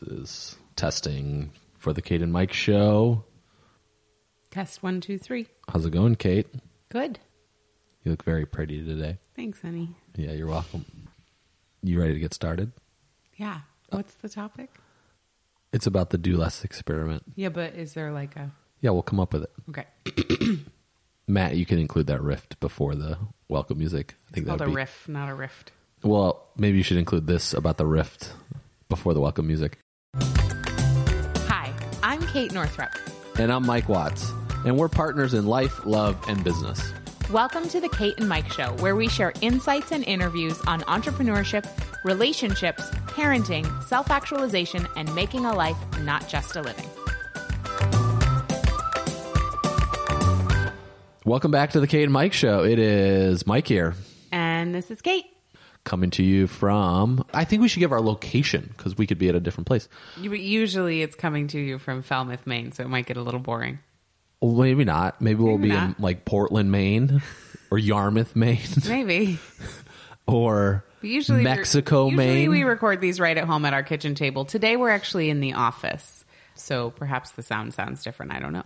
This is testing for the Kate and Mike show. Test one, two, three. How's it going, Kate? Good. You look very pretty today. Thanks, honey. Yeah, you're welcome. You ready to get started? Yeah. What's the topic? It's about the do less experiment. Yeah, but is there like a Yeah, we'll come up with it. okay? Matt, you can include that rift before the welcome music. I think Called that a would be riff, not a rift. Well, maybe you should include this about the rift before the welcome music. Kate Northrup. And I'm Mike Watts, and we're partners in life, love, and business. Welcome to the Kate and Mike Show, where we share insights and interviews on entrepreneurship, relationships, parenting, self actualization, and making a life, not just a living. Welcome back to the Kate and Mike show. It is Mike here, And this is Kate. Coming to you from. I think we should give our location because we could be at a different place. You- Usually it's coming to you from Falmouth, Maine, so it might get a little boring. Well, maybe not. Maybe we'll Maybe be not. in like Portland, Maine, or Yarmouth, Maine, Maybe. or But Usually we're- Mexico, usually Maine. we record these right at home at our kitchen table. Today we're actually in the office, so perhaps the sound sounds different. I don't know.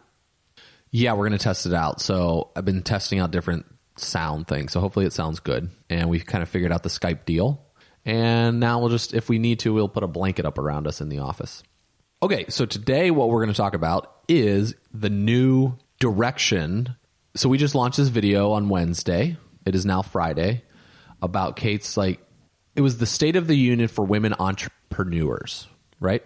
Yeah, we're going to test it out. So I've been testing out different sound thing. So hopefully it sounds good. And we've kind of figured out the Skype deal. And now we'll just, if we need to, we'll put a blanket up around us in the office. Okay, so today what we're going to talk about is the new direction. So we just launched this video on Wednesday. It is now Friday about Kate's like it was the State of the Union for Women Entrepreneurs, right?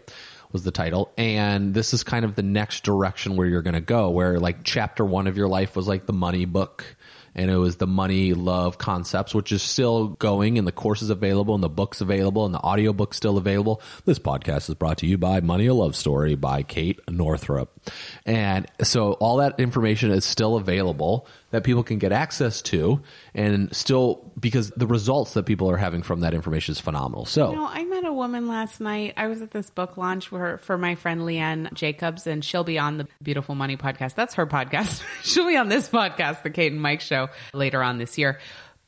Was the title. And this is kind of the next direction where you're going to go, where like chapter one of your life was like the money book. And it was the money love concepts, which is still going and the course is available and the book's available and the audiobook's still available. This podcast is brought to you by Money a Love Story by Kate Northrup. And so all that information is still available that people can get access to and still because the results that people are having from that information is phenomenal. So You know, I met a woman last night. I was at this book launch for my friend Leanne Jacobs, and she'll be on the Beautiful Money podcast. That's her podcast. she'll be on this podcast, the Kate and Mike show, later on this year.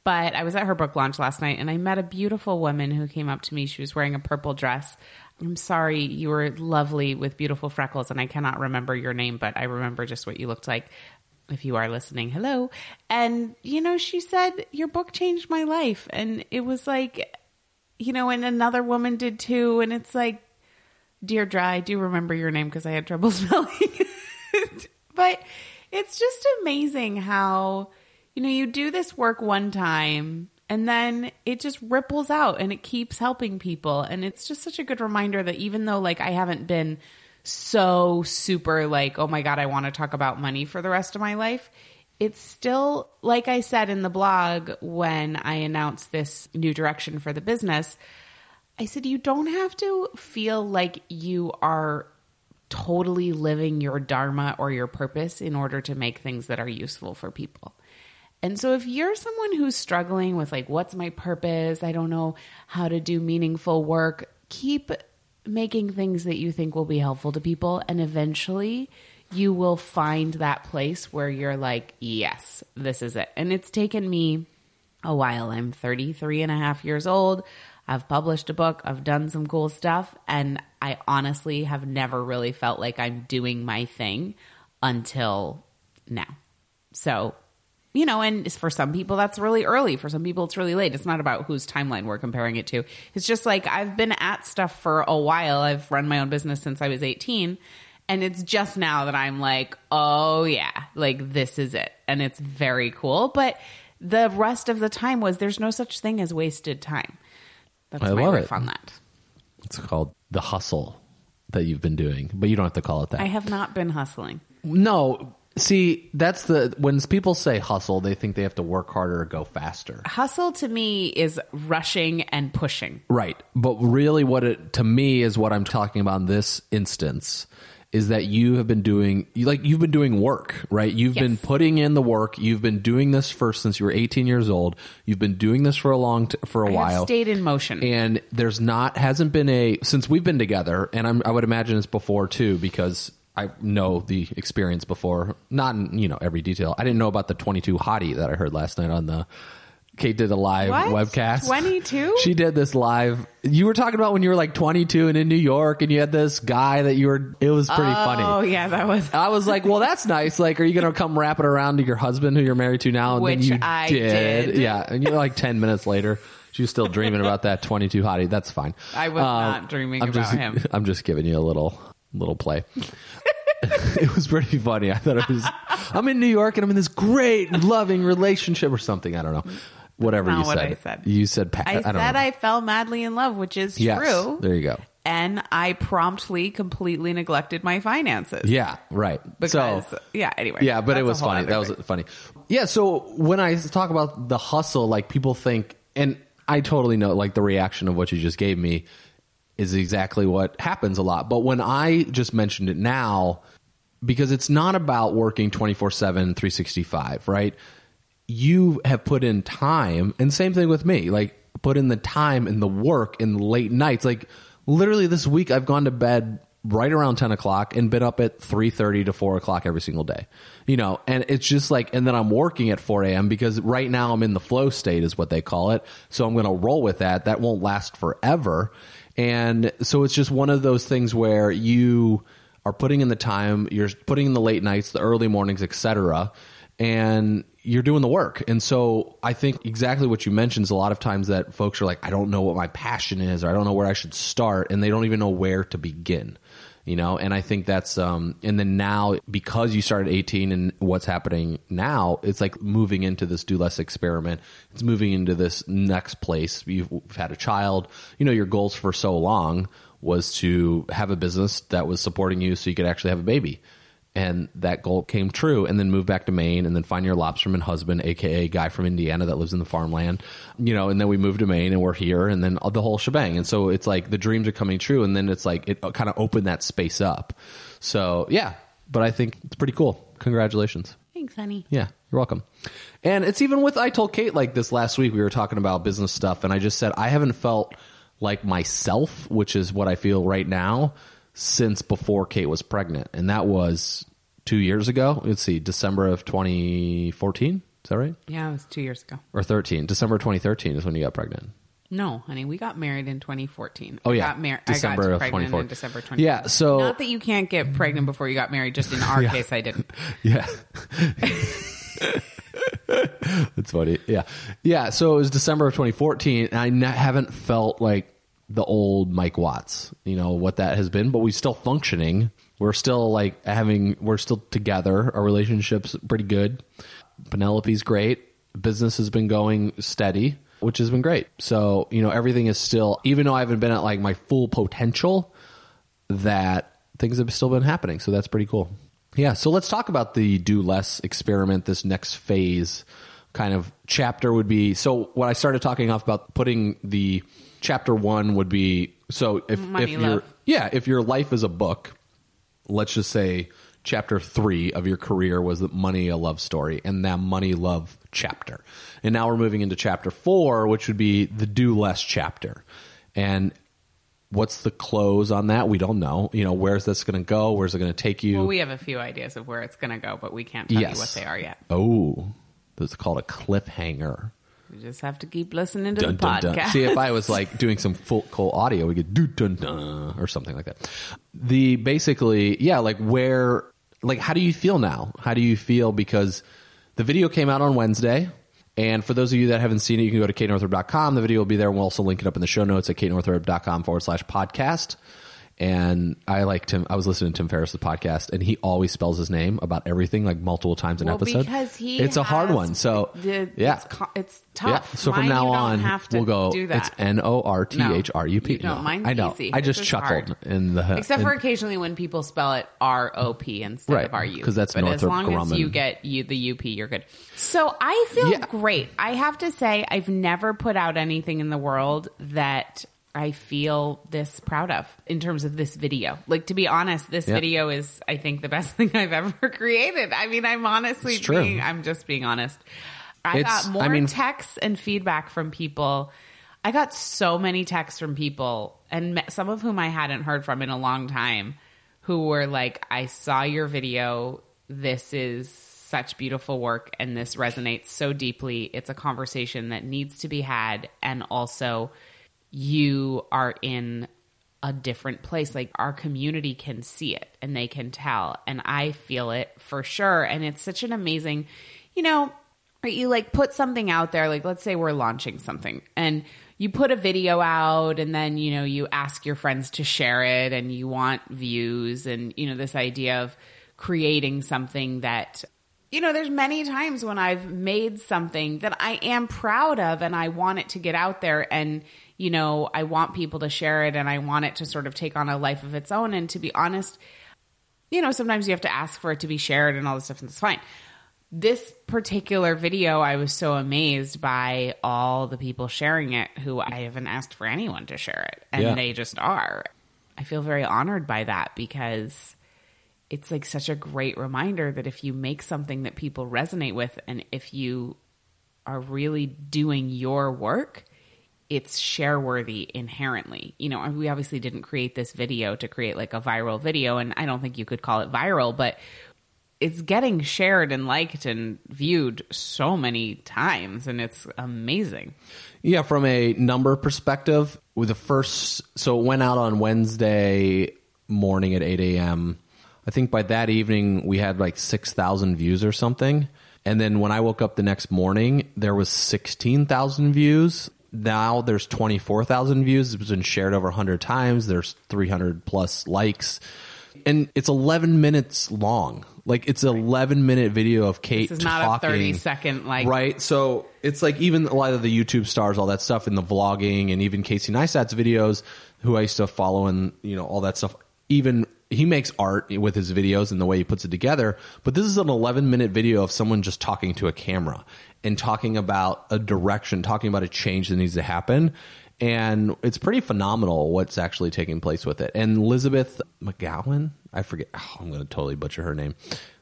But I was at her book launch last night and I met a beautiful woman who came up to me. She was wearing a purple dress. I'm sorry, you were lovely with beautiful freckles, and I cannot remember your name, but I remember just what you looked like. If you are listening, hello. And, you know, she said, Your book changed my life. And it was like, you know, and another woman did too. And it's like, Deirdre, I do remember your name because I had trouble spelling it. but it's just amazing how, you know, you do this work one time and then it just ripples out and it keeps helping people. And it's just such a good reminder that even though, like, I haven't been so super, like, oh my God, I want to talk about money for the rest of my life, it's still, like I said in the blog when I announced this new direction for the business, I said, you don't have to feel like you are totally living your dharma or your purpose in order to make things that are useful for people. And so if you're someone who's struggling with like what's my purpose, I don't know how to do meaningful work, keep making things that you think will be helpful to people and eventually you will find that place where you're like, yes, this is it. And it's taken me a while. I'm 33 and a half years old. I've published a book. I've done some cool stuff. And I honestly have never really felt like I'm doing my thing until now. So, you know, and for some people that's really early. For some people it's really late. It's not about whose timeline we're comparing it to. It's just like I've been at stuff for a while. I've run my own business since I was 18. And it's just now that I'm like, oh yeah, like this is it. And it's very cool. But the rest of the time was there's no such thing as wasted time. That's I my love riff it. on that. it's called the hustle that you've been doing, but you don't have to call it that. I have not been hustling. no, see, that's the when people say hustle, they think they have to work harder or go faster. Hustle to me is rushing and pushing. Right. But really what it to me is what I'm talking about in this instance is that you have been doing you like you've been doing work, right? You've Yes. been putting in the work. You've been doing this for since you were 18 years old. You've been doing this for a long t- for a I while. stayed in motion. and there's not hasn't been a since we've been together and I'm, i would imagine it's before too because i know the experience before not in you know every detail i didn't know about the 22 hottie that i heard last night on the Kate did a live What? webcast. 22? She did this live. You were talking about when you were like 22 and in New York, and you had this guy that you were. It was pretty Oh funny. Oh, yeah, that was. I was like, well, that's nice. Like, are you going to come wrap it around to your husband who you're married to now? And Which then you I did. Yeah. And you're like 10 minutes later. She was still dreaming about that 22 hottie. That's fine. I was um, not dreaming I'm about just, him. I'm just giving you a little, little play. it was pretty funny. I thought it was, I'm in New York and I'm in this great, loving relationship or something. I don't know. Whatever not you what said. I said. You said, pa- I, I, don't said know. I fell madly in love, which is yes. true. There you go. and I promptly, completely neglected my finances. Yeah. Right. Because, so, yeah, anyway. Yeah, but it was funny. That was funny. Yeah, so when I talk about the hustle, like people think, and I totally know, like the reaction of what you just gave me is exactly what happens a lot. But when I just mentioned it now, because it's not about working 24 7, 365, right? You have put in time, and same thing with me, like put in the time and the work in the late nights. Like literally this week, I've gone to bed right around 10 o'clock and been up at 3.30 to 4 o'clock every single day you know and it's just like and then i'm working at 4 a.m because right now i'm in the flow state is what they call it so i'm going to roll with that that won't last forever and so it's just one of those things where you are putting in the time you're putting in the late nights the early mornings etc and you're doing the work. And so i think exactly what you mentioned is a lot of times that folks are like i don't know what my passion is or i don't know where i should start and they don't even know where to begin you know? And i think that's um and then now because you started 18 and what's happening now it's like moving into this do less experiment. It's moving into this next place. You've had a child. You know your goals for so long was to have a business that was supporting you so you could actually have a baby and that goal came true and then move back to maine and then find your lobsterman husband aka guy from indiana that lives in the farmland you know and then we moved to maine and we're here and then the whole shebang. And so it's like the dreams are coming true and then it's like it kind of opened that space up. So yeah but i think it's pretty cool. Congratulations. Thanks, honey. yeah, you're welcome. And it's even with I told Kate like this last week we were talking about business stuff and I just said I haven't felt like myself, which is what I feel right now since before Kate was pregnant. And that was 2 years ago. Let's see, December of 2014, is that right? Yeah, it was two years ago. Or 13. December 2013 is when you got pregnant. No, honey, we got married in 2014. Oh, I yeah. got mar- December I got of pregnant 2014. in December 2014. Yeah, so- not that you can't get pregnant before you got married. Just in our Yeah. case, I didn't. Yeah. That's funny. Yeah. Yeah. So it was December of 2014, and I haven't felt like the old Mike Watts, you know, what that has been, but we're still functioning. We're still like having, we're still together. Our relationship's pretty good. Penelope's great. Business has been going steady, which has been great. So, you know, everything is still, even though I haven't been at like my full potential, that things have still been happening. So that's pretty cool. Yeah. So let's talk about the do less experiment, this next phase kind of chapter would be. So what I started talking off about putting the chapter one would be so if, Money, if your yeah, if your life is a book, let's just say chapter three of your career was the money a love story and that money love chapter. And now we're moving into chapter four which would be the do less chapter. And what's the close on that? We don't know. You know where's this going to go? Where's it going to take you? Well, we have a few ideas of where it's going to go, but we can't tell Yes. you what they are yet. oh that's called a cliffhanger You just have to keep listening to dun, the dun, podcast. dun. See, if I was like doing some full cool audio, we could do dun dun or something like that. The basically, yeah, like where, like, how do you feel now? How do you feel because the video came out on Wednesday. And for those of you that haven't seen it, you can go to katenorthrup.com. The video will be there, and we'll also link it up in the show notes at katenorthrup.com forward slash podcast. And I like Tim. I was listening to Tim Ferriss' podcast, and he always spells his name about everything like multiple times an well, episode. because he it's a hard one. So the- yeah, it's, co- it's tough. yeah. So from now on, have to we'll go. Do that. It's N O R T H R U P. You. No, Mine's I know. easy. I just chuckled hard. in the Except in- for occasionally when people spell it R O P instead Right, of R Because that's but as Northrop long as you get you the U P, you're good. So I feel Yeah. great. I have to say, I've never put out anything in the world that I feel this proud of in terms of this video. Like to be honest, this Yeah. video is I think the best thing I've ever created. I mean, I'm honestly being I'm just being honest. I It's- got more I mean- texts and feedback from people. I got so many texts from people, and some of whom I hadn't heard from in a long time, who were like, "I saw your video. This is such beautiful work and this resonates so deeply. It's a conversation that needs to be had. And also, you are in a different place. Like our community can see it and they can tell. And I feel it for sure. And it's such an amazing, you know, you like put something out there, like let's say we're launching something and you put a video out and then, you know, you ask your friends to share it and you want views and, you know, this idea of creating something that you know, there's many times when I've made something that I am proud of and I want it to get out there and, you know, I want people to share it and I want it to sort of take on a life of its own. And to be honest, you know, sometimes you have to ask for it to be shared and all this stuff, and it's fine. This particular video, I was so amazed by all the people sharing it who I haven't asked for anyone to share it, and Yeah. they just are. I feel very honored by that because it's like such a great reminder that if you make something that people resonate with and if you are really doing your work, it's share worthy inherently. You know, we obviously didn't create this video to create like a viral video, and I don't think you could call it viral, but it's getting shared and liked and viewed so many times, and it's amazing. Yeah, from a number perspective, with the first, so it went out on Wednesday morning at 8 a.m. I think by that evening we had like 6,000 views or something. And then when I woke up the next morning, there was 16,000 views. Now there's 24,000 views. It's been shared over 100 times. There's 300 plus likes. And it's 11 minutes long. Like it's an 11 minute video of Kate This is not talking. a 30 second, like, Right. So it's like even a lot of the YouTube stars, all that stuff in the vlogging and even Casey Neistat's videos, who I used to follow and, you know, all that stuff. Even he makes art with his videos and the way he puts it together. But this is an 11 minute video of someone just talking to a camera and talking about a direction, talking about a change that needs to happen. And it's pretty phenomenal what's actually taking place with it. And Elizabeth McGowan, I forget, oh, I'm going to totally butcher her name,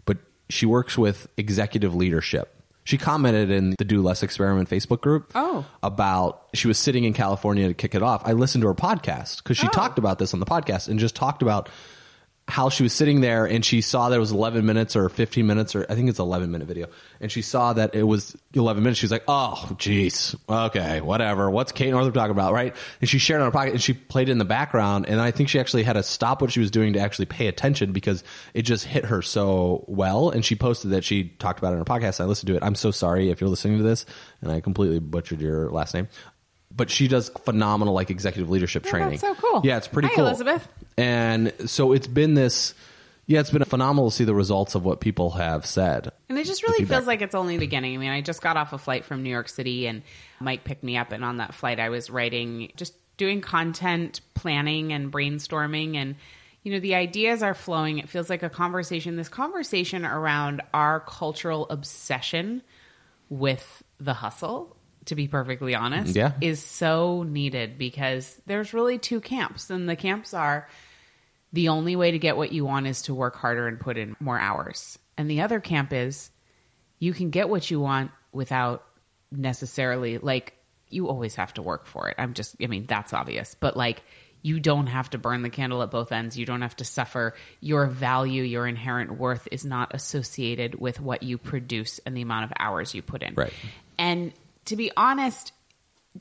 but she works with executive leadership. She commented in the Do Less Experiment Facebook group Oh. about she was sitting in California to kick it off. I listened to her podcast because she oh. talked about this on the podcast and just talked about how she was sitting there and she saw that it was 11 minutes or 15 minutes or I think it's 11 minute video and she saw that it was 11 minutes. She was like, oh, jeez. Okay, whatever. What's Kate Northrup talking about? Right. And she shared on her pocket and she played it in the background. And I think she actually had to stop what she was doing to actually pay attention because it just hit her so well. And she posted that she talked about it on her podcast. I listened to it. I'm so sorry if you're listening to this and I completely butchered your last name. But she does phenomenal like executive leadership training. so cool. Yeah, it's pretty Hi, cool. Elizabeth. And so it's been this, yeah, it's been phenomenal to see the results of what people have said. And it just really feels like it's only the beginning. I mean, I just got off a flight from New York City and Mike picked me up and on that flight I was writing just doing content planning and brainstorming and you know, the ideas are flowing. It feels like a conversation, this conversation around our cultural obsession with the hustle, to be perfectly honest, Yeah. is so needed because there's really two camps. And the camps are the only way to get what you want is to work harder and put in more hours. And the other camp is you can get what you want without necessarily like you always have to work for it. I'm just I mean that's obvious, but like you don't have to burn the candle at both ends. You don't have to suffer. Your value, your inherent worth is not associated with what you produce and the amount of hours you put in. Right. And to be honest,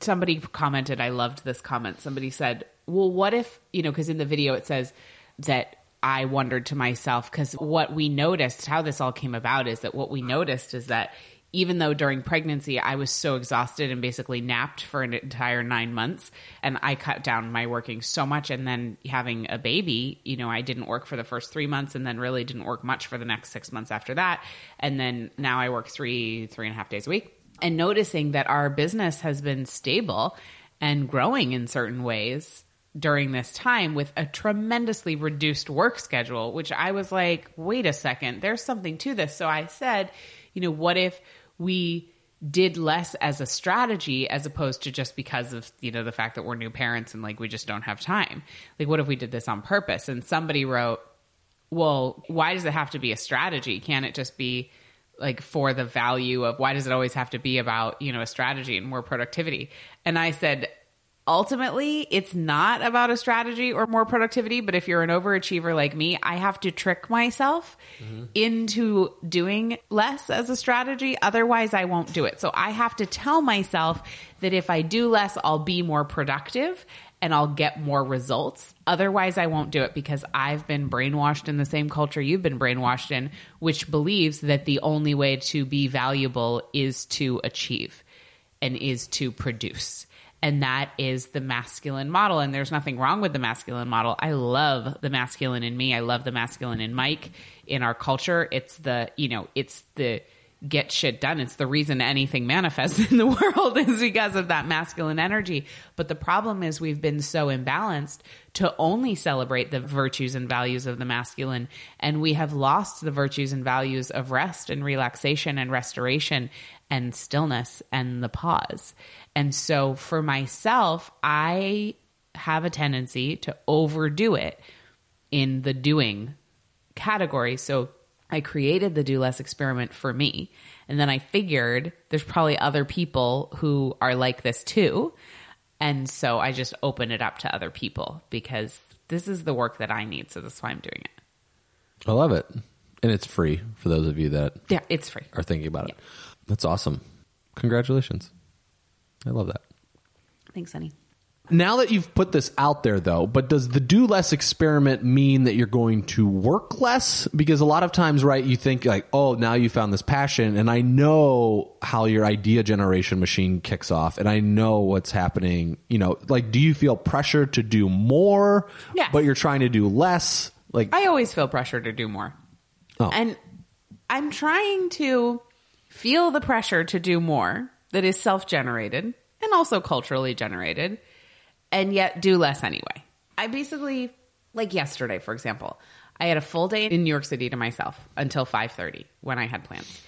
somebody commented, I loved this comment. Somebody said, Well, what if, you know, because in the video it says that I wondered to myself, because what we noticed, how this all came about is that what we noticed is that even though during pregnancy I was so exhausted and basically napped for an entire nine months, and I cut down my working so much, and then having a baby, you know, I didn't work for the first three months, and then really didn't work much for the next six months after that, and then now I work three three and a half days a week and noticing that our business has been stable and growing in certain ways during this time with a tremendously reduced work schedule, which I was like, wait a second, there's something to this. So I said, you know, what if we did less as a strategy as opposed to just because of you know the fact that we're new parents and like we just don't have time like what if we did this on purpose and somebody wrote well, why does it have to be a strategy? Can't it just be like for the value of why does it always have to be about, you know, a strategy and more productivity? And I said, ultimately it's not about a strategy or more productivity but if you're an overachiever like me i have to trick myself mm-hmm. into doing less as a strategy. Otherwise i won't do it. So i have to tell myself that if i do less i'll be more productive and I'll get more results. Otherwise, I won't do it because I've been brainwashed in the same culture you've been brainwashed in, which believes that the only way to be valuable is to achieve and is to produce. And that is the masculine model. And there's nothing wrong with the masculine model. I love the masculine in me. I love the masculine in Mike in our culture. It's the, you know, it's the, get shit done. It's the reason anything manifests in the world is because of that masculine energy. But the problem is we've been so imbalanced to only celebrate the virtues and values of the masculine. And we have lost the virtues and values of rest and relaxation and restoration and stillness and the pause. And so for myself, I have a tendency to overdo it in the doing category. So I created the do less experiment for me. And then I figured there's probably other people who are like this too. And so I just open it up to other people because this is the work that I need. So that's why I'm doing it. I love it. And it's free for those of you that Yeah, it's free. are thinking about it. That's awesome. Congratulations. I love that. Thanks, honey. Now that you've put this out there, though, but does the do less experiment mean that you're going to work less? Because a lot of times, right, you think like, oh, now you found this passion, and I know how your idea generation machine kicks off, and I know what's happening. You know, like, do you feel pressure to do more, Yes. but you're trying to do less? Like, I always feel pressure to do more. Oh. And I'm trying to feel the pressure to do more that is self generated and also culturally generated, and yet do less anyway. I basically, like yesterday, for example, I had a full day in New York City to myself until 5:30 when I had plans.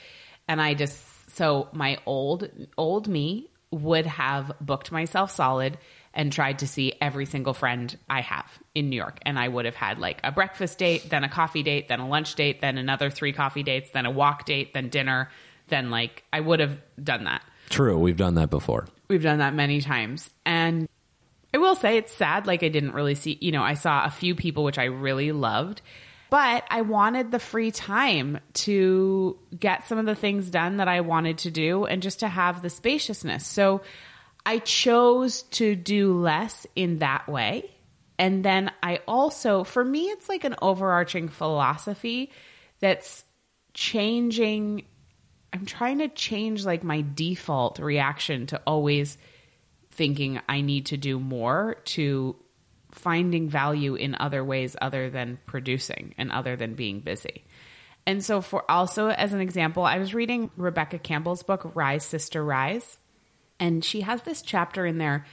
And I just so my old old me would have booked myself solid and tried to see every single friend I have in New York. And I would have had like a breakfast date, then a coffee date, then a lunch date, then another three coffee dates, then a walk date, then dinner, then like I would have done that. true, we've done that before. We've done that many times. And I will say it's sad. Like I didn't really see, you know, I saw a few people which I really loved, but I wanted the free time to get some of the things done that I wanted to do and just to have the spaciousness. So I chose to do less in that way. And then I also, for me, it's like an overarching philosophy that's changing. I'm trying to change like my default reaction to always thinking I need to do more to finding value in other ways other than producing and other than being busy. And so for also as an example, I was reading Rebecca Campbell's book Rise Sister Rise and she has this chapter in there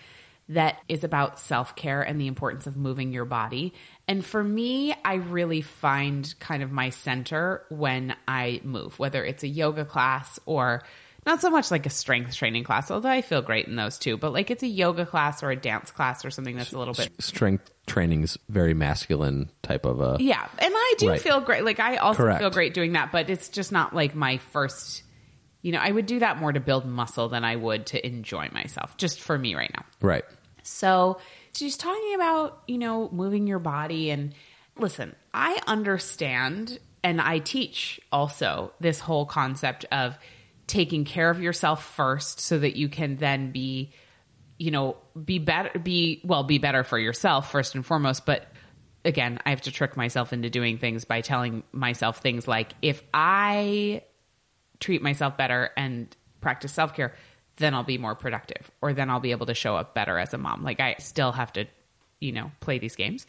that is about self-care and the importance of moving your body. And for me, I really find kind of my center when I move, whether it's a yoga class or not so much like a strength training class, although I feel great in those too, but like it's a yoga class or a dance class or something that's a little bit Strength training's very masculine type of a. Yeah, and I do Right. feel great. Like I also Correct. feel great doing that, but it's just not like my first. You know, I would do that more to build muscle than I would to enjoy myself. Just for me right now. Right. So she's talking about, you know, moving your body. And listen, I understand and I teach also this whole concept of taking care of yourself first so that you can then be, you know, be better, be, well, be better for yourself first and foremost. But again, I have to trick myself into doing things by telling myself things like, if I treat myself better and practice self care, then I'll be more productive or then I'll be able to show up better as a mom. Like I still have to, you know, play these games,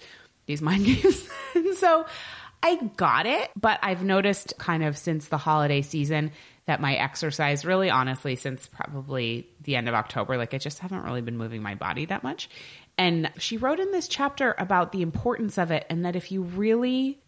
these mind games. and so I got it, but I've noticed kind of since the holiday season that my exercise really honestly since probably the end of October, like I just haven't really been moving my body that much. And she wrote in this chapter about the importance of it and that if you really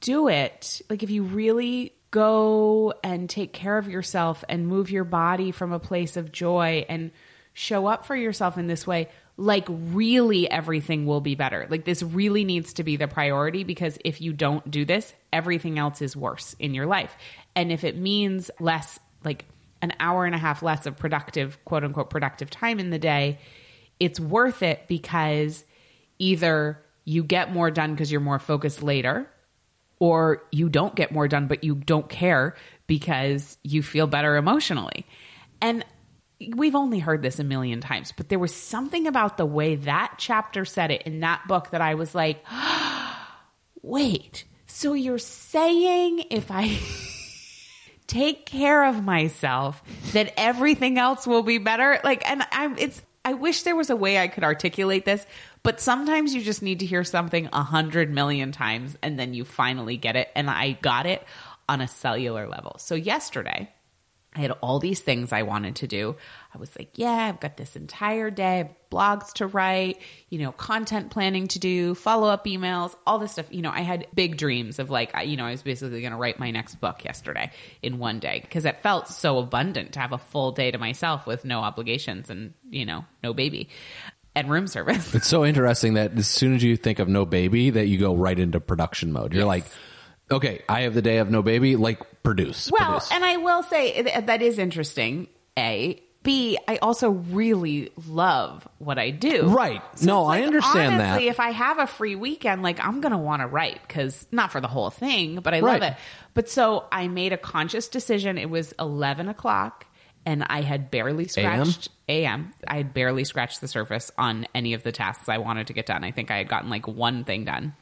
do it, like if you really go and take care of yourself and move your body from a place of joy and show up for yourself in this way, like really everything will be better. Like this really needs to be the priority because if you don't do this, everything else is worse in your life. And if it means less, like an hour and a half less of productive, quote unquote, productive time in the day, it's worth it because either you get more done because you're more focused later, or you don't get more done, but you don't care because you feel better emotionally. And we've only heard this a million times, but there was something about the way that chapter said it in that book that I was like, wait, so you're saying if I take care of myself, that everything else will be better? Like, and I'm, it's, I wish there was a way I could articulate this, but sometimes you just need to hear something a hundred million times and then you finally get it. And I got it on a cellular level. So yesterday, I had all these things I wanted to do. I was like, yeah, I've got this entire day, blogs to write, you know, content planning to do, follow up emails, all this stuff. You know, I had big dreams of like, you know, I was basically going to write my next book yesterday in one day because it felt so abundant to have a full day to myself with no obligations and, you know, no baby and room service. It's so interesting that as soon as you think of no baby, that you go right into production mode. You're like, okay, I have the day of no baby, like produce. Well, produce. and I will say uh, that is interesting. A. B. I also really love what I do. Right. No, it's I understand honestly, that. if I have a free weekend, like I'm gonna want to write because not for the whole thing, but I love it. But so I made a conscious decision. It was 11 o'clock, and I had barely scratched a.m. I had barely scratched the surface on any of the tasks I wanted to get done. I think I had gotten like one thing done.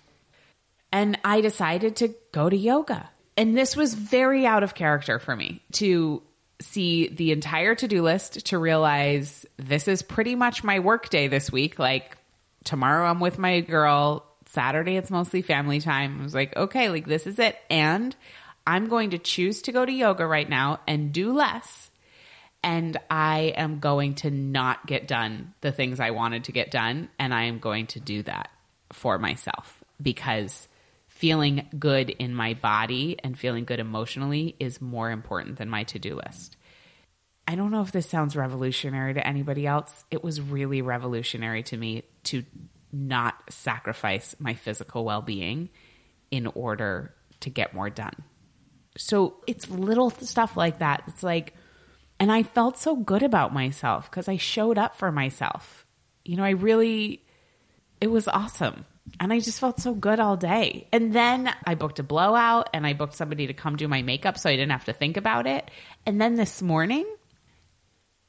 And I decided to go to yoga. And this was very out of character for me to see the entire to do list, to realize this is pretty much my work day this week. Like tomorrow I'm with my girl. Saturday it's mostly family time. I was like, okay, like this is it. And I'm going to choose to go to yoga right now and do less. And I am going to not get done the things I wanted to get done. And I am going to do that for myself because feeling good in my body and feeling good emotionally is more important than my to do list. I don't know if this sounds revolutionary to anybody else. It was really revolutionary to me to not sacrifice my physical well being in order to get more done. So it's little stuff like that. It's like, and I felt so good about myself because I showed up for myself. You know, I really, it was awesome. And I just felt so good all day. And then I booked a blowout and I booked somebody to come do my makeup so I didn't have to think about it. And then this morning,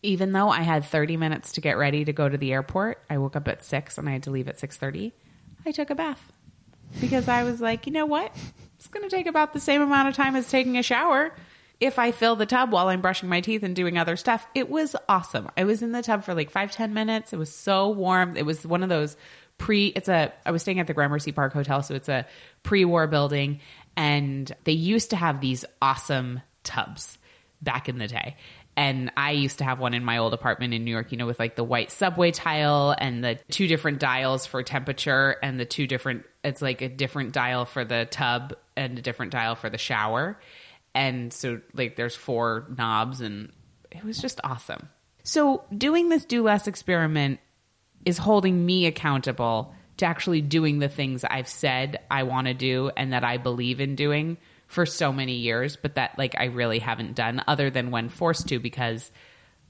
even though I had 30 minutes to get ready to go to the airport, I woke up at 6 and I had to leave at 6:30. I took a bath because I was like, you know what? It's going to take about the same amount of time as taking a shower if I fill the tub while I'm brushing my teeth and doing other stuff. It was awesome. I was in the tub for like five ten minutes. It was so warm. It was one of those pre, it's a, I was staying at the Gramercy Park Hotel, so it's a pre war building. And they used to have these awesome tubs back in the day. And I used to have one in my old apartment in New York, you know, with like the white subway tile and the two different dials for temperature and the two different, it's like a different dial for the tub and a different dial for the shower. And so, like, there's four knobs, and it was just awesome. So, doing this do less experiment is holding me accountable to actually doing the things I've said I want to do and that I believe in doing for so many years, but that like I really haven't done other than when forced to because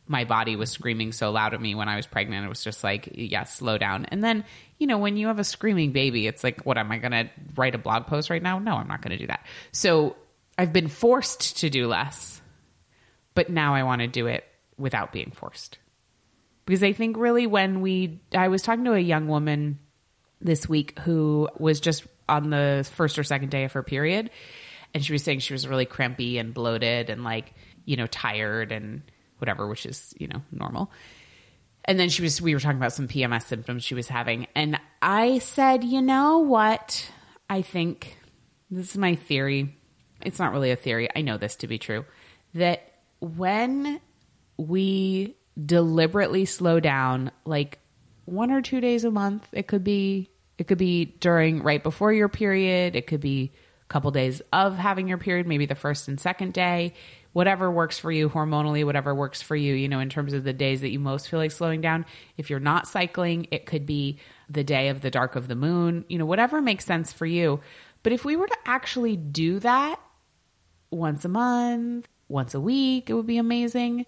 my body was screaming so loud at me when I was pregnant. It was just like, yeah, slow down. And then, you know, when you have a screaming baby, it's like, what am I going to write a blog post right now? No, I'm not going to do that. So I've been forced to do less, but now I want to do it without being forced because I think really when we, I was talking to a young woman this week who was just on the first or second day of her period, and she was saying she was really crampy and bloated and like you know tired and whatever, which is you know normal. And then she was, we were talking about some PMS symptoms she was having, and I said, you know what, I think this is my theory. It's not really a theory. I know this to be true. That when we deliberately slow down like one or two days a month. It could be it could be during right before your period. It could be a couple days of having your period maybe the first and second day. Whatever works for you hormonally whatever works for you you know in terms of the days that you most feel like slowing down. If you're not cycling it could be the day of the dark of the moon you know whatever makes sense for you. But if we were to actually do that once a month once a week it would be amazing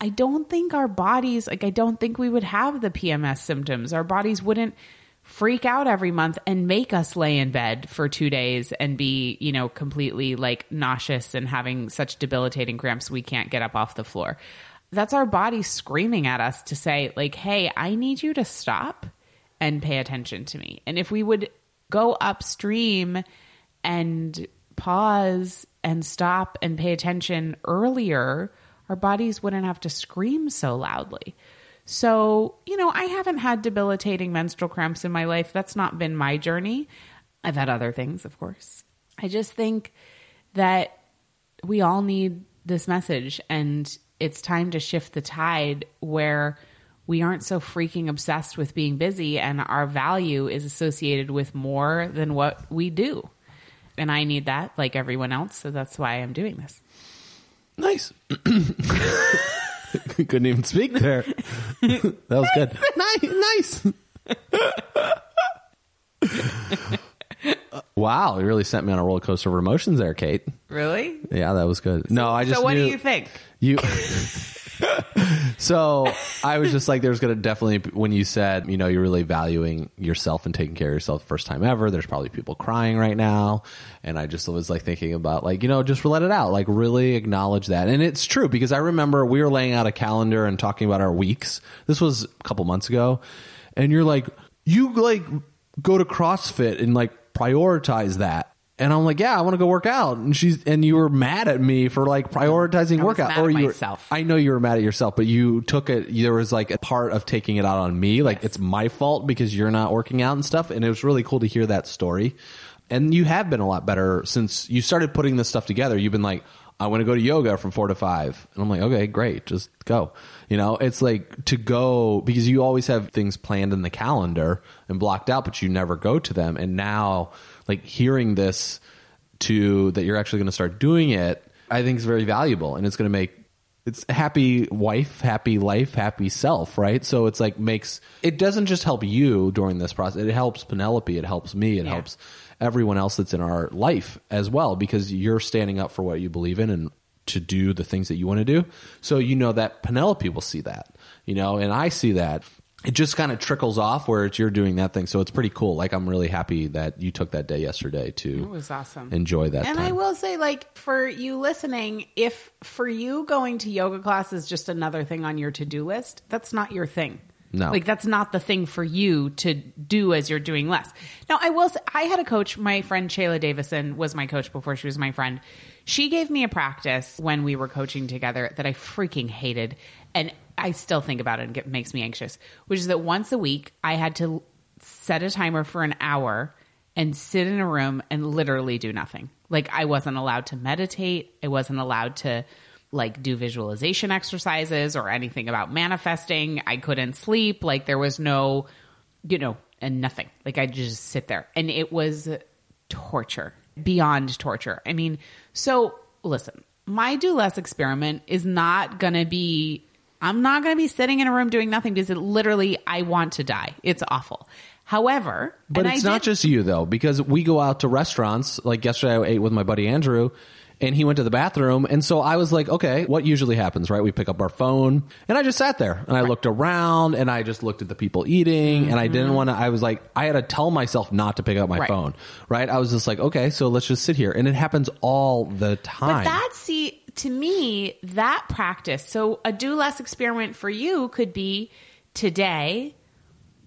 I don't think our bodies, like, I don't think we would have the PMS symptoms. Our bodies wouldn't freak out every month and make us lay in bed for two days and be, you know, completely like nauseous and having such debilitating cramps we can't get up off the floor. That's our body screaming at us to say, like, hey, I need you to stop and pay attention to me. And if we would go upstream and pause and stop and pay attention earlier, our bodies wouldn't have to scream so loudly. So, you know, I haven't had debilitating menstrual cramps in my life. That's not been my journey. I've had other things, of course. I just think that we all need this message and it's time to shift the tide where we aren't so freaking obsessed with being busy and our value is associated with more than what we do. And I need that like everyone else, so that's why I'm doing this. Nice. Couldn't even speak there. that was good. nice. nice. wow, you really sent me on a roller coaster of emotions there, Kate. Really? Yeah, that was good. No, I just So what do you think? You. So I was just like, there's going to definitely, when you said, you know, you're really valuing yourself and taking care of yourself first time ever, there's probably people crying right now. And I just was like thinking about like, you know, just let it out, like really acknowledge that. And it's true because I remember we were laying out a calendar and talking about our weeks. This was a couple months ago. And you're like, you like go to CrossFit and like prioritize that. And I'm like, yeah, I want to go work out. And she's and you were mad at me for like prioritizing I workout. mad or at you were- I know you were mad at yourself, but you took it. There was like a part of taking it out on me, like it's my fault because you're not working out and stuff. And it was really cool to hear that story. And you have been a lot better since you started putting this stuff together. You've been like, I want to go to yoga from four to five, and I'm like, okay, great, just go. You know, it's like to go because you always have things planned in the calendar and blocked out, but you never go to them. And now, like hearing this to that you're actually going to start doing it, I think is very valuable and it's going to make it's a happy wife, happy life, happy self, right? So it's like makes it doesn't just help you during this process. It helps Penelope, it helps me, it Yeah. helps everyone else that's in our life as well because you're standing up for what you believe in and to do the things that you want to do. So you know that Penelope will see that, you know, and I see that. It just kind of trickles off where it's you're doing that thing. So it's pretty cool. Like I'm really happy that you took that day yesterday to It was awesome. enjoy that And time. I will say, like, for you listening, if for you going to yoga class is just another thing on your to do list, that's not your thing. No. Like, that's not the thing for you to do as you're doing less. Now, I will say, I had a coach, my friend Shayla Davison was my coach before she was my friend. She gave me a practice when we were coaching together that I freaking hated. And I still think about it and it makes me anxious, which is that once a week I had to set a timer for an hour and sit in a room and literally do nothing. Like I wasn't allowed to meditate. I wasn't allowed to like do visualization exercises or anything about manifesting. I couldn't sleep. Like there was no, you know, and nothing. Like I just sit there and it was torture beyond torture. I mean, so listen, my do less experiment is not going to be I'm not going to be sitting in a room doing nothing because it literally I want to die. It's awful. However, But it's not just you though, because we go out to restaurants. Like yesterday, I ate with my buddy Andrew, and he went to the bathroom, and so I was like, okay, what usually happens, right? We pick up our phone, and I just sat there and I looked around, and I just looked at the people eating, and I didn't want to. I was like, I had to tell myself not to pick up my Mm-hmm. Right. phone, right? I was just like, okay, so let's just sit here, and it happens all the time. But that see to me that practice. So a do less experiment for you could be today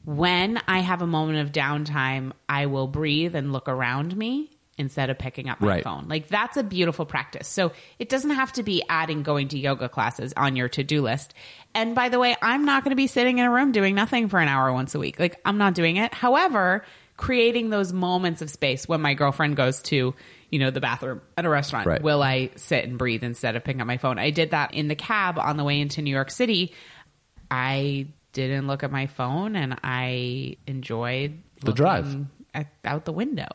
when I have a moment of downtime, I will breathe and look around me instead of picking up my Right. phone. Like that's a beautiful practice. So it doesn't have to be adding going to yoga classes on your to-do list. And by the way, I'm not going to be sitting in a room doing nothing for an hour once a week. Like I'm not doing it. However, creating those moments of space when my girlfriend goes to, you know, the bathroom at a restaurant, Right. will I sit and breathe instead of picking up my phone? I did that in the cab on the way into New York City. I didn't look at my phone and I enjoyed The drive. At, out the window.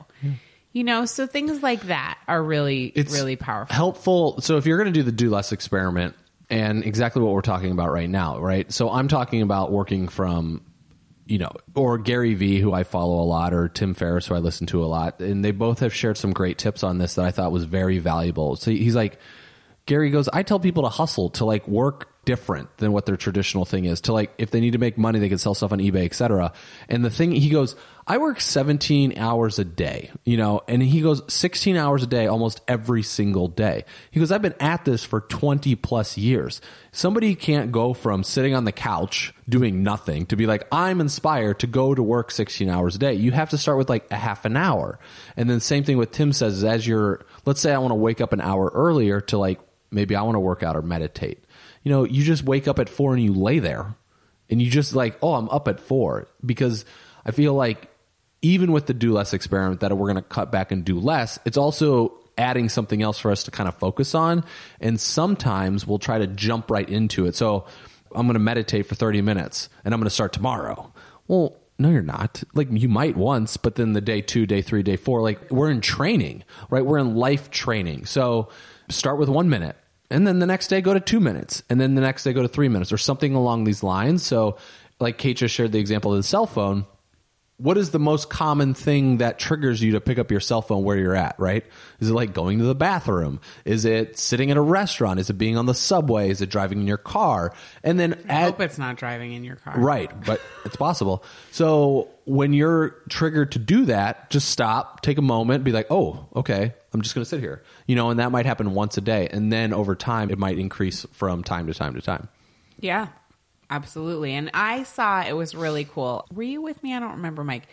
You know, so things like that are really, really powerful. helpful. So if you're going to do the do less experiment and exactly what we're talking about right now, right? So I'm talking about working from, you know, or Gary Vee, who I follow a lot, or Tim Ferriss, who I listen to a lot, and they both have shared some great tips on this that I thought was very valuable. So he's like, Gary goes, I tell people to hustle, to like work different than what their traditional thing is to like if they need to make money they can sell stuff on ebay etc and the thing he goes i work 17 hours a day you know and he goes 16 hours a day almost every single day. He goes i've been at this for 20 plus years. Somebody can't go from sitting on the couch doing nothing to be like i'm inspired to go to work 16 hours a day. You have to start with like a half an hour. And then same thing with tim says is as you're let's say i want to wake up an hour earlier to like maybe i want to work out or meditate. You know, you just wake up at four and you lay there and you just like, oh, I'm up at four. Because I feel like even with the do less experiment that we're going to cut back and do less, it's also adding something else for us to kind of focus on. And sometimes we'll try to jump right into it. So I'm going to meditate for 30 minutes and I'm going to start tomorrow. Well, no, you're not. Like you might once, but then the day two, day three, day four, like we're in training, right? We're in life training. So start with one minute and then the next day go to two minutes, and then the next day go to three minutes, or something along these lines. So, like Kate just shared the example of the cell phone. What is the most common thing that triggers you to pick up your cell phone where you're at, right? Is it like going to the bathroom? Is it sitting at a restaurant? Is it being on the subway? Is it driving in your car? And then I hope it's not driving in your car. Right, but it's possible. So when you're triggered to do that, just stop, take a moment, be like, oh, okay, I'm just going to sit here. You know, and that might happen once a day. And then over time, it might increase from time to time to time. Yeah, absolutely. And I saw it was really cool. Were you with me? I don't remember, Mike.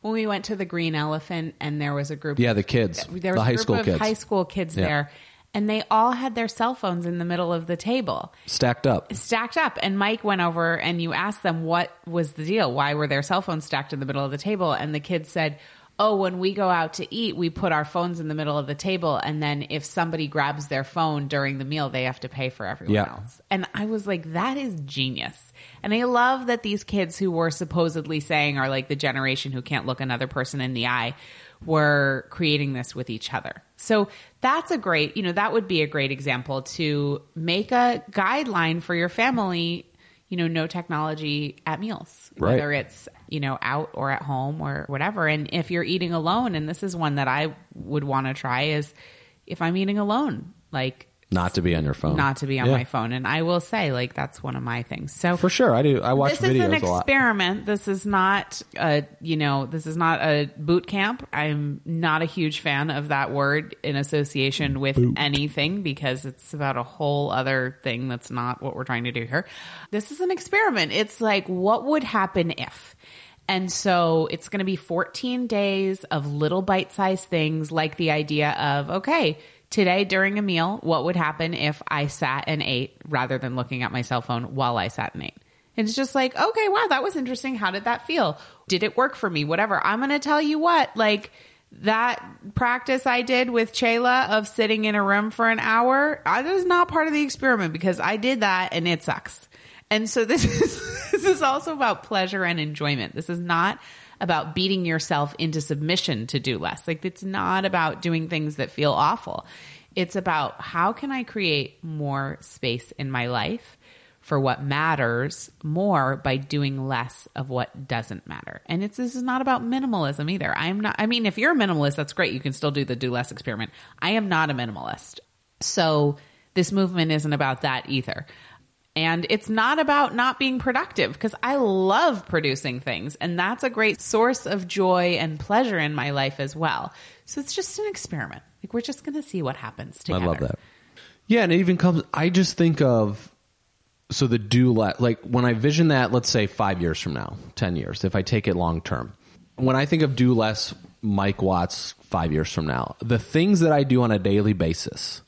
When we went to the Green Elephant and there was a group. Yeah, the kids. There was the a high group school of kids. high school kids Yeah. there. And they all had their cell phones in the middle of the table. Stacked up. stacked up and mike went over and you asked them what was the deal why were their cell phones stacked in the middle of the table and the kids said oh when we go out to eat we put our phones in the middle of the table and then if somebody grabs their phone during the meal they have to pay for everyone Yeah. else and i was like that is genius and i love that these kids who were supposedly saying are like the generation who can't look another person in the eye were creating this with each other. So that's a great, you know, that would be a great example to make a guideline for your family, you know, no technology at meals, Right. whether it's, you know, out or at home or whatever. And if you're eating alone, and this is one that I would want to try is if I'm eating alone, like Not to be on your phone. not to be on Yeah. my phone. And I will say, like, that's one of my things. So For sure. I do. I watch videos. this is an experiment. This is not a you know this is not a boot camp. I'm not a huge fan of that word in association with anything because it's about a whole other thing that's not what we're trying to do here. This is an experiment. It's like what would happen if. And so it's going to be 14 days of little bite sized things like the idea of, okay, today during a meal, what would happen if I sat and ate rather than looking at my cell phone while I sat and ate? It's just like, okay, wow, that was interesting. How did that feel? Did it work for me? Whatever. I'm going to tell you what, like that practice I did with Chayla of sitting in a room for an hour, I was not part of the experiment because I did that and it sucks. And so this is this is also about pleasure and enjoyment. This is not about beating yourself into submission to do less. Like it's not about doing things that feel awful. It's about how can I create more space in my life for what matters more by doing less of what doesn't matter. And it's this is not about minimalism either. I'm not I mean if you're a minimalist that's great. You can still do the do less experiment. I am not a minimalist. So this movement isn't about that either. And it's not about not being productive because I love producing things and that's a great source of joy and pleasure in my life as well. So it's just an experiment. Like we're just going to see what happens together. I love that. Yeah, and it even comes. I just think of so the do let like when I vision that. Let's say five years from now, ten years, if I take it long term. When I think of do less, Mike Watts five years from now, the things that I do on a daily basis,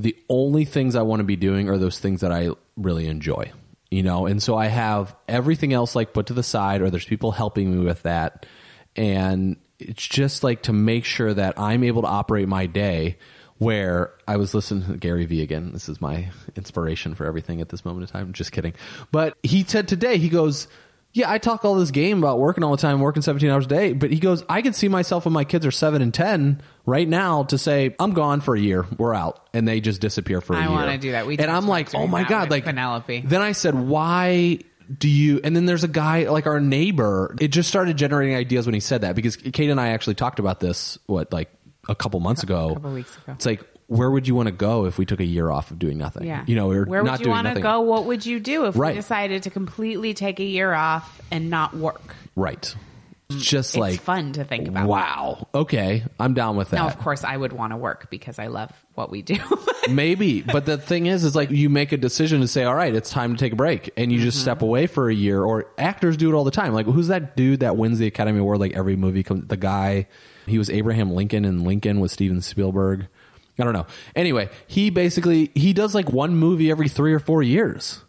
the only things I want to be doing are those things that I really enjoy. You know, and so I have everything else like put to the side, or there's people helping me with that, and it's just like to make sure that I'm able to operate my day where I was listening to Gary Vee again. This is my inspiration for everything at this moment in time. Just kidding. But he said today, he goes, yeah, I talk all this game about working all the time, working 17 hours a day, but he goes, I can see myself when my kids are seven and 10 right now to say, I'm gone for a year. We're out. And they just disappear for a I year. I wanna do that. We and I'm like, oh my God. Like Penelope. Then I said, why do you, and then there's a guy like our neighbor, it just started generating ideas when he said that because Kate and I actually talked about this, what, like a couple months ago. couple weeks ago. It's like, where would you want to go if we took a year off of doing nothing? Yeah. You know, or where not would you want to go? What would you do if Right. we decided to completely take a year off and not work? Right. Just It's like fun to think about. wow. Okay, I'm down with that. Now, of course, I would want to work because I love what we do. Maybe, but the thing is, is like you make a decision to say, "All right, it's time to take a break," and you just Mm-hmm. step away for a year. Or actors do it all the time. Like, who's that dude that wins the Academy Award? Like every movie comes, the guy. He was Abraham Lincoln in Lincoln with Steven Spielberg. I don't know. Anyway, he basically he does like one movie every three or four years.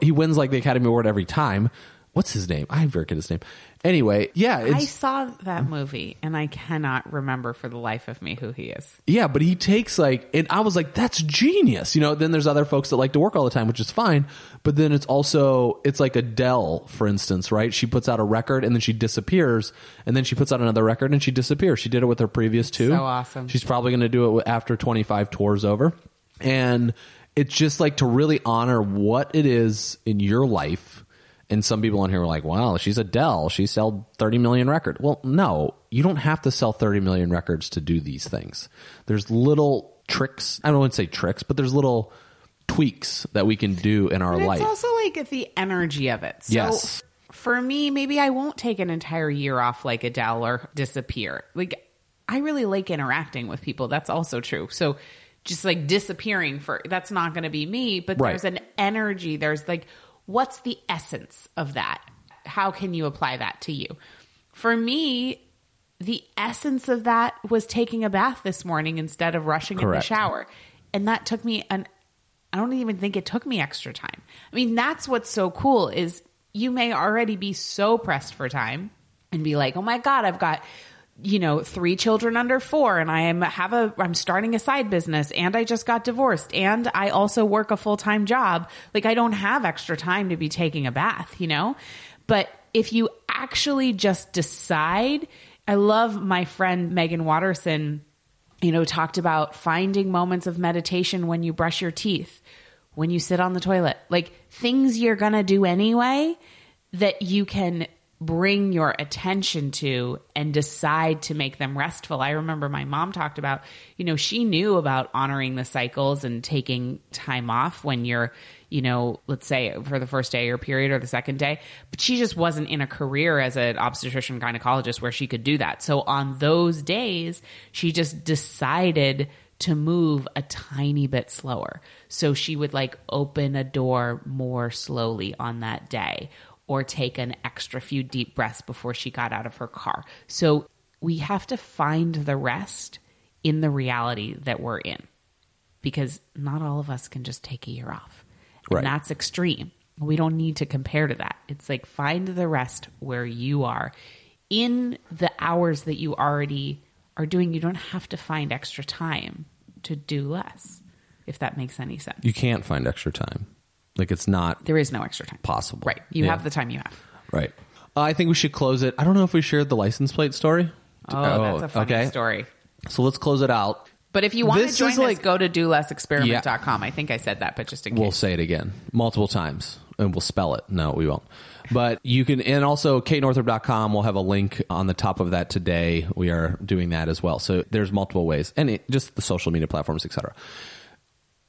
He wins like the Academy Award every time. What's his name? I forget his name. Anyway, yeah, I saw that movie and I cannot remember for the life of me who he is. Yeah, but he takes like, and I was like, that's genius. You know, then there's other folks that like to work all the time, which is fine. But then it's also, it's like Adele, for instance, right? She puts out a record and then she disappears, and then she puts out another record and she disappears. She did it with her previous two. So awesome. She's probably going to do it after 25 tours over. And it's just like to really honor what it is in your life. And some people on here were like, wow, she's Adele. She sold 30 million records. Well, no, you don't have to sell 30 million records to do these things. There's little tricks. I don't want to say tricks, but there's little tweaks that we can do in our But life. it's also like the energy of it. So Yes. For me, maybe I won't take an entire year off like Adele or disappear. Like I really like interacting with people. That's also true. So just like disappearing for that's not going to be me, but Right. there's an energy. There's like what's the essence of that? How can you apply that to you? For me, the essence of that was taking a bath this morning instead of rushing in the shower. And that took me an I don't even think it took me extra time. I mean, that's what's so cool is you may already be so pressed for time and be like, "Oh my god, I've got you know, three children under 4 and I am have a I'm starting a side business and I just got divorced and I also work a full-time job. Like I don't have extra time to be taking a bath, you know? But if you actually just decide, I love my friend Meggan Watterson you know, talked about finding moments of meditation when you brush your teeth, when you sit on the toilet, like things you're going to do anyway that you can bring your attention to and decide to make them restful. I remember my mom talked about, you know, she knew about honoring the cycles and taking time off when you're, you know, let's say for the first day your period or the second day, but she just wasn't in a career as an obstetrician gynecologist where she could do that. So on those days, she just decided to move a tiny bit slower. So she would like open a door more slowly on that day or take an extra few deep breaths before she got out of her car. So we have to find the rest in the reality that we're in because not all of us can just take a year off. Right. And that's extreme. We don't need to compare to that. It's like find the rest where you are in the hours that you already are doing. You don't have to find extra time to do less, if that makes any sense. you can't find extra time. Like it's not there is no extra time. possible. Right. You Yeah. have the time you have. Right. Uh, I think we should close it. I don't know if we shared the license plate story. Oh, that's a funny okay. story. So let's close it out. But if you want This to join is us, like- go to dolessexperiment.com. I think I said that, but just in case. We'll say it again multiple times and we'll spell it. No, we won't. But you can, and also katenorthrup.com. We'll have a link on the top of that today. We are doing that as well. So there's multiple ways and it, just the social media platforms, etc.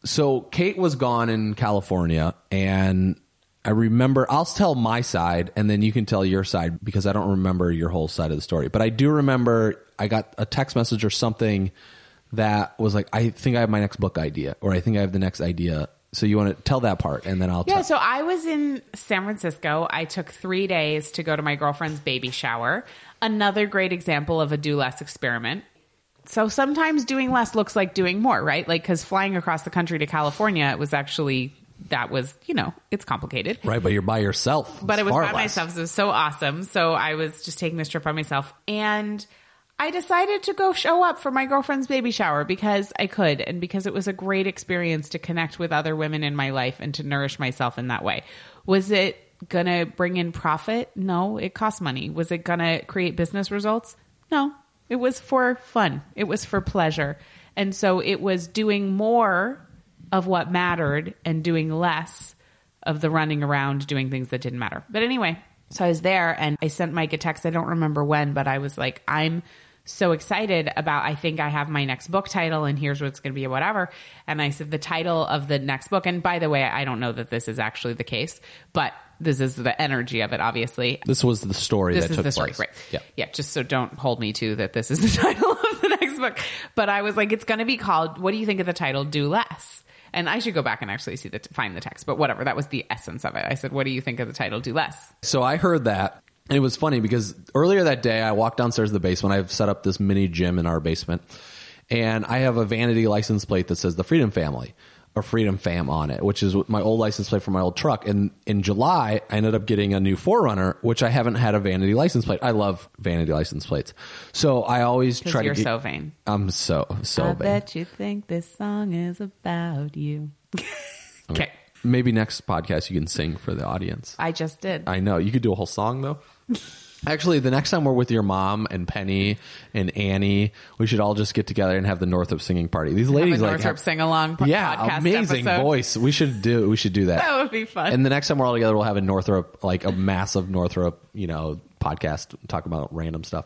So Kate was gone in California and I remember, I'll tell my side and then you can tell your side because I don't remember your whole side of the story. But I do remember I got a text message or something that was like, I think I have my next book idea or I think I have the next idea. So you want to tell that part and then I'll Yeah, tell. so I was in San Francisco. I took three days to go to my girlfriend's baby shower. Another great example of a do less experiment. So sometimes doing less looks like doing more, right? Like, because flying across the country to California, it was actually, that was, you know, it's complicated. Right, but you're by yourself. But it was by less. myself. So it was so awesome. So I was just taking this trip by myself. And I decided to go show up for my girlfriend's baby shower because I could and because it was a great experience to connect with other women in my life and to nourish myself in that way. Was it going to bring in profit? No, it cost money. Was it going to create business results? No, it was for fun. It was for pleasure. And so it was doing more of what mattered and doing less of the running around doing things that didn't matter. But anyway, so I was there and I sent Mike a text. I don't remember when, but I was like, I'm so excited about, I think I have my next book title and here's what it's going to be, whatever. And I said, the title of the next book. And by the way, I don't know that this is actually the case, but this is the energy of it, obviously. This was the story This that is took the story, place. right? Yeah. yeah. Just so don't hold me to that. This is the title of the next book. But I was like, it's going to be called. What do you think of the title? Do less. And I should go back and actually see the find the text. But whatever, that was the essence of it. I said, what do you think of the title? Do less. So I heard that. And it was funny because earlier that day, I walked downstairs to the basement. I've set up this mini gym in our basement. And I have a vanity license plate that says the Freedom Family or Freedom Fam on it, which is my old license plate for my old truck. And in July, I ended up getting a new 4Runner, which I haven't had a vanity license plate. I love vanity license plates. So I always try to you're so vain. I'm so, so I vain. bet you think this song is about you. okay. Maybe next podcast you can sing for the audience. I just did. I know. You could do a whole song though. Actually, the next time we're with your mom and Penny and Annie, we should all just get together and have the Northrup singing party. These ladies like Northrup sing along yeah, podcast amazing episode. voice. We should do. We should do that. That would be fun. And the next time we're all together, we'll have a Northrup, like a massive Northrup, you know, podcast, talk about random stuff.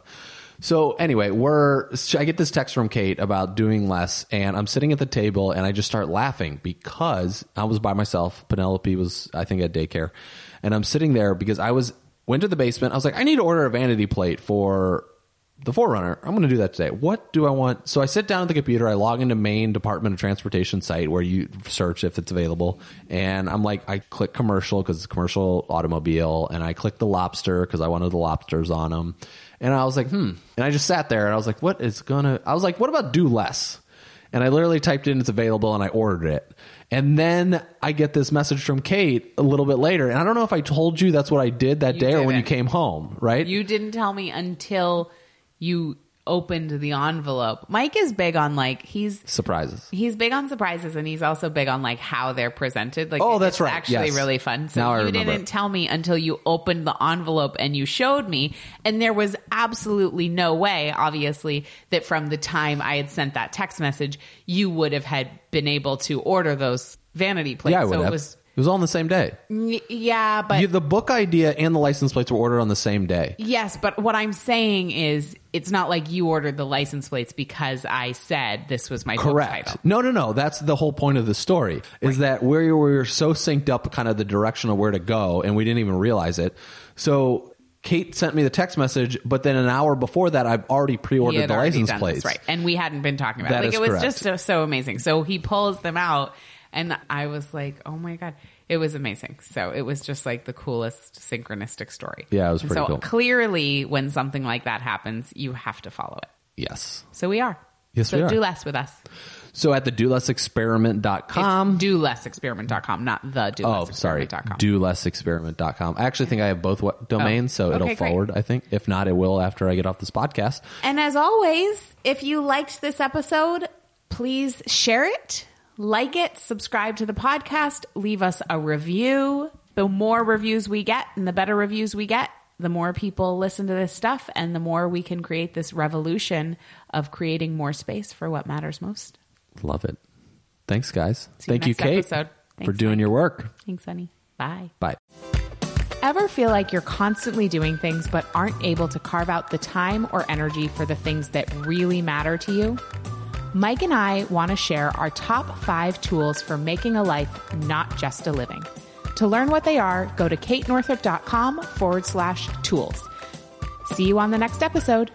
So anyway, we're, I get this text from Kate about doing less and I'm sitting at the table and I just start laughing because I was by myself. Penelope was, I think at daycare and I'm sitting there because I was, went to the basement. I was like, I need to order a vanity plate for the 4Runner. I'm going to do that today. What do I want? So I sit down at the computer. I log into Maine Department of Transportation site where you search if it's available. And I'm like, I click commercial because it's commercial automobile. And I click the lobster because I wanted the lobsters on them. And I was like, hmm. And I just sat there and I was like, what is going to, I was like, what about do less? And I literally typed in it's available and I ordered it. And then I get this message from Kate a little bit later. And I don't know if I told you that's what I did that You day or when you didn't. came home, right? You didn't tell me until you opened the envelope. Mike is big on like he's Surprises. he's big on surprises and he's also big on like how they're presented. Like Oh, that's it's right. Actually, Yes. really fun. So Now you didn't tell me until you opened the envelope and you showed me, and there was absolutely no way, obviously, that from the time I had sent that text message, you would have had been able to order those vanity plates. Yeah, so it was. It was all on the same day. y- Yeah, but You, the book idea and the license plates were ordered on the same day. Yes, but what I'm saying is it's not like you ordered the license plates because I said this was my book Correct. title. No, no, no. That's the whole point of the story is that we were so synced up kind of the direction of where to go and we didn't even realize it. So Kate sent me the text message, but then an hour before that, I've already He pre-ordered had the already license done plates. right? And we hadn't been talking about That it. Like is it was correct. just so, so amazing. So he pulls them out, and I was like, "Oh my god!" It was amazing. So it was just like the coolest synchronistic story. Yeah, it was And pretty so cool. clearly, when something like that happens, you have to follow it. Yes. So we are. Yes, so we are. do less with us. So at the do less experiment.com. do less experiment.com, not the do Oh, less sorry. experiment.com. Do less experiment.com. I actually think I have both domains, so Oh, it'll okay, great. forward, I think. If not, it will after I get off this podcast. And as always, if you liked this episode, please share it, like it, subscribe to the podcast, leave us a review. The more reviews we get and the better reviews we get, the more people listen to this stuff and the more we can create this revolution of creating more space for what matters most. Love it. Thanks, guys. See Thank you, next Kate, episode. for doing Mike. your work. Thanks, honey. Bye. Bye. Ever feel like you're constantly doing things but aren't able to carve out the time or energy for the things that really matter to you? Mike and I want to share our top five tools for making a life, not just a living. To learn what they are, go to katenorthrup.com forward slash tools. See you on the next episode.